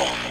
Paul.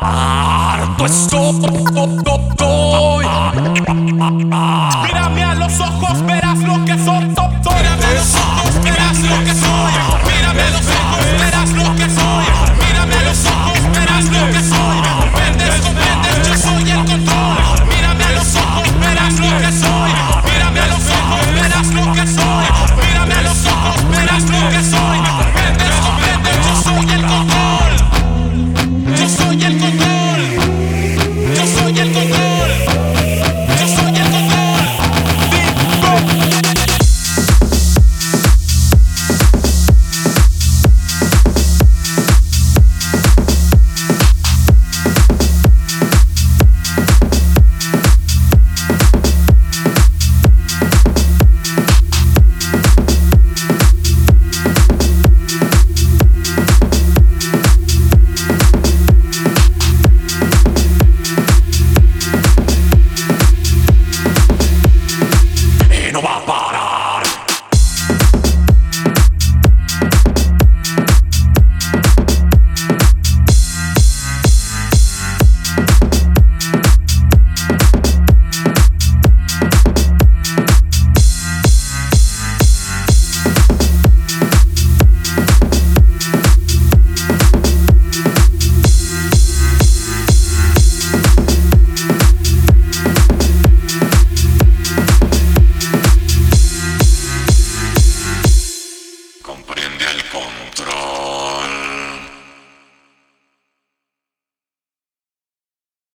Harto estoy. Mírame a los ojos, verás lo que son. Mírame a los ojos, verás lo que son.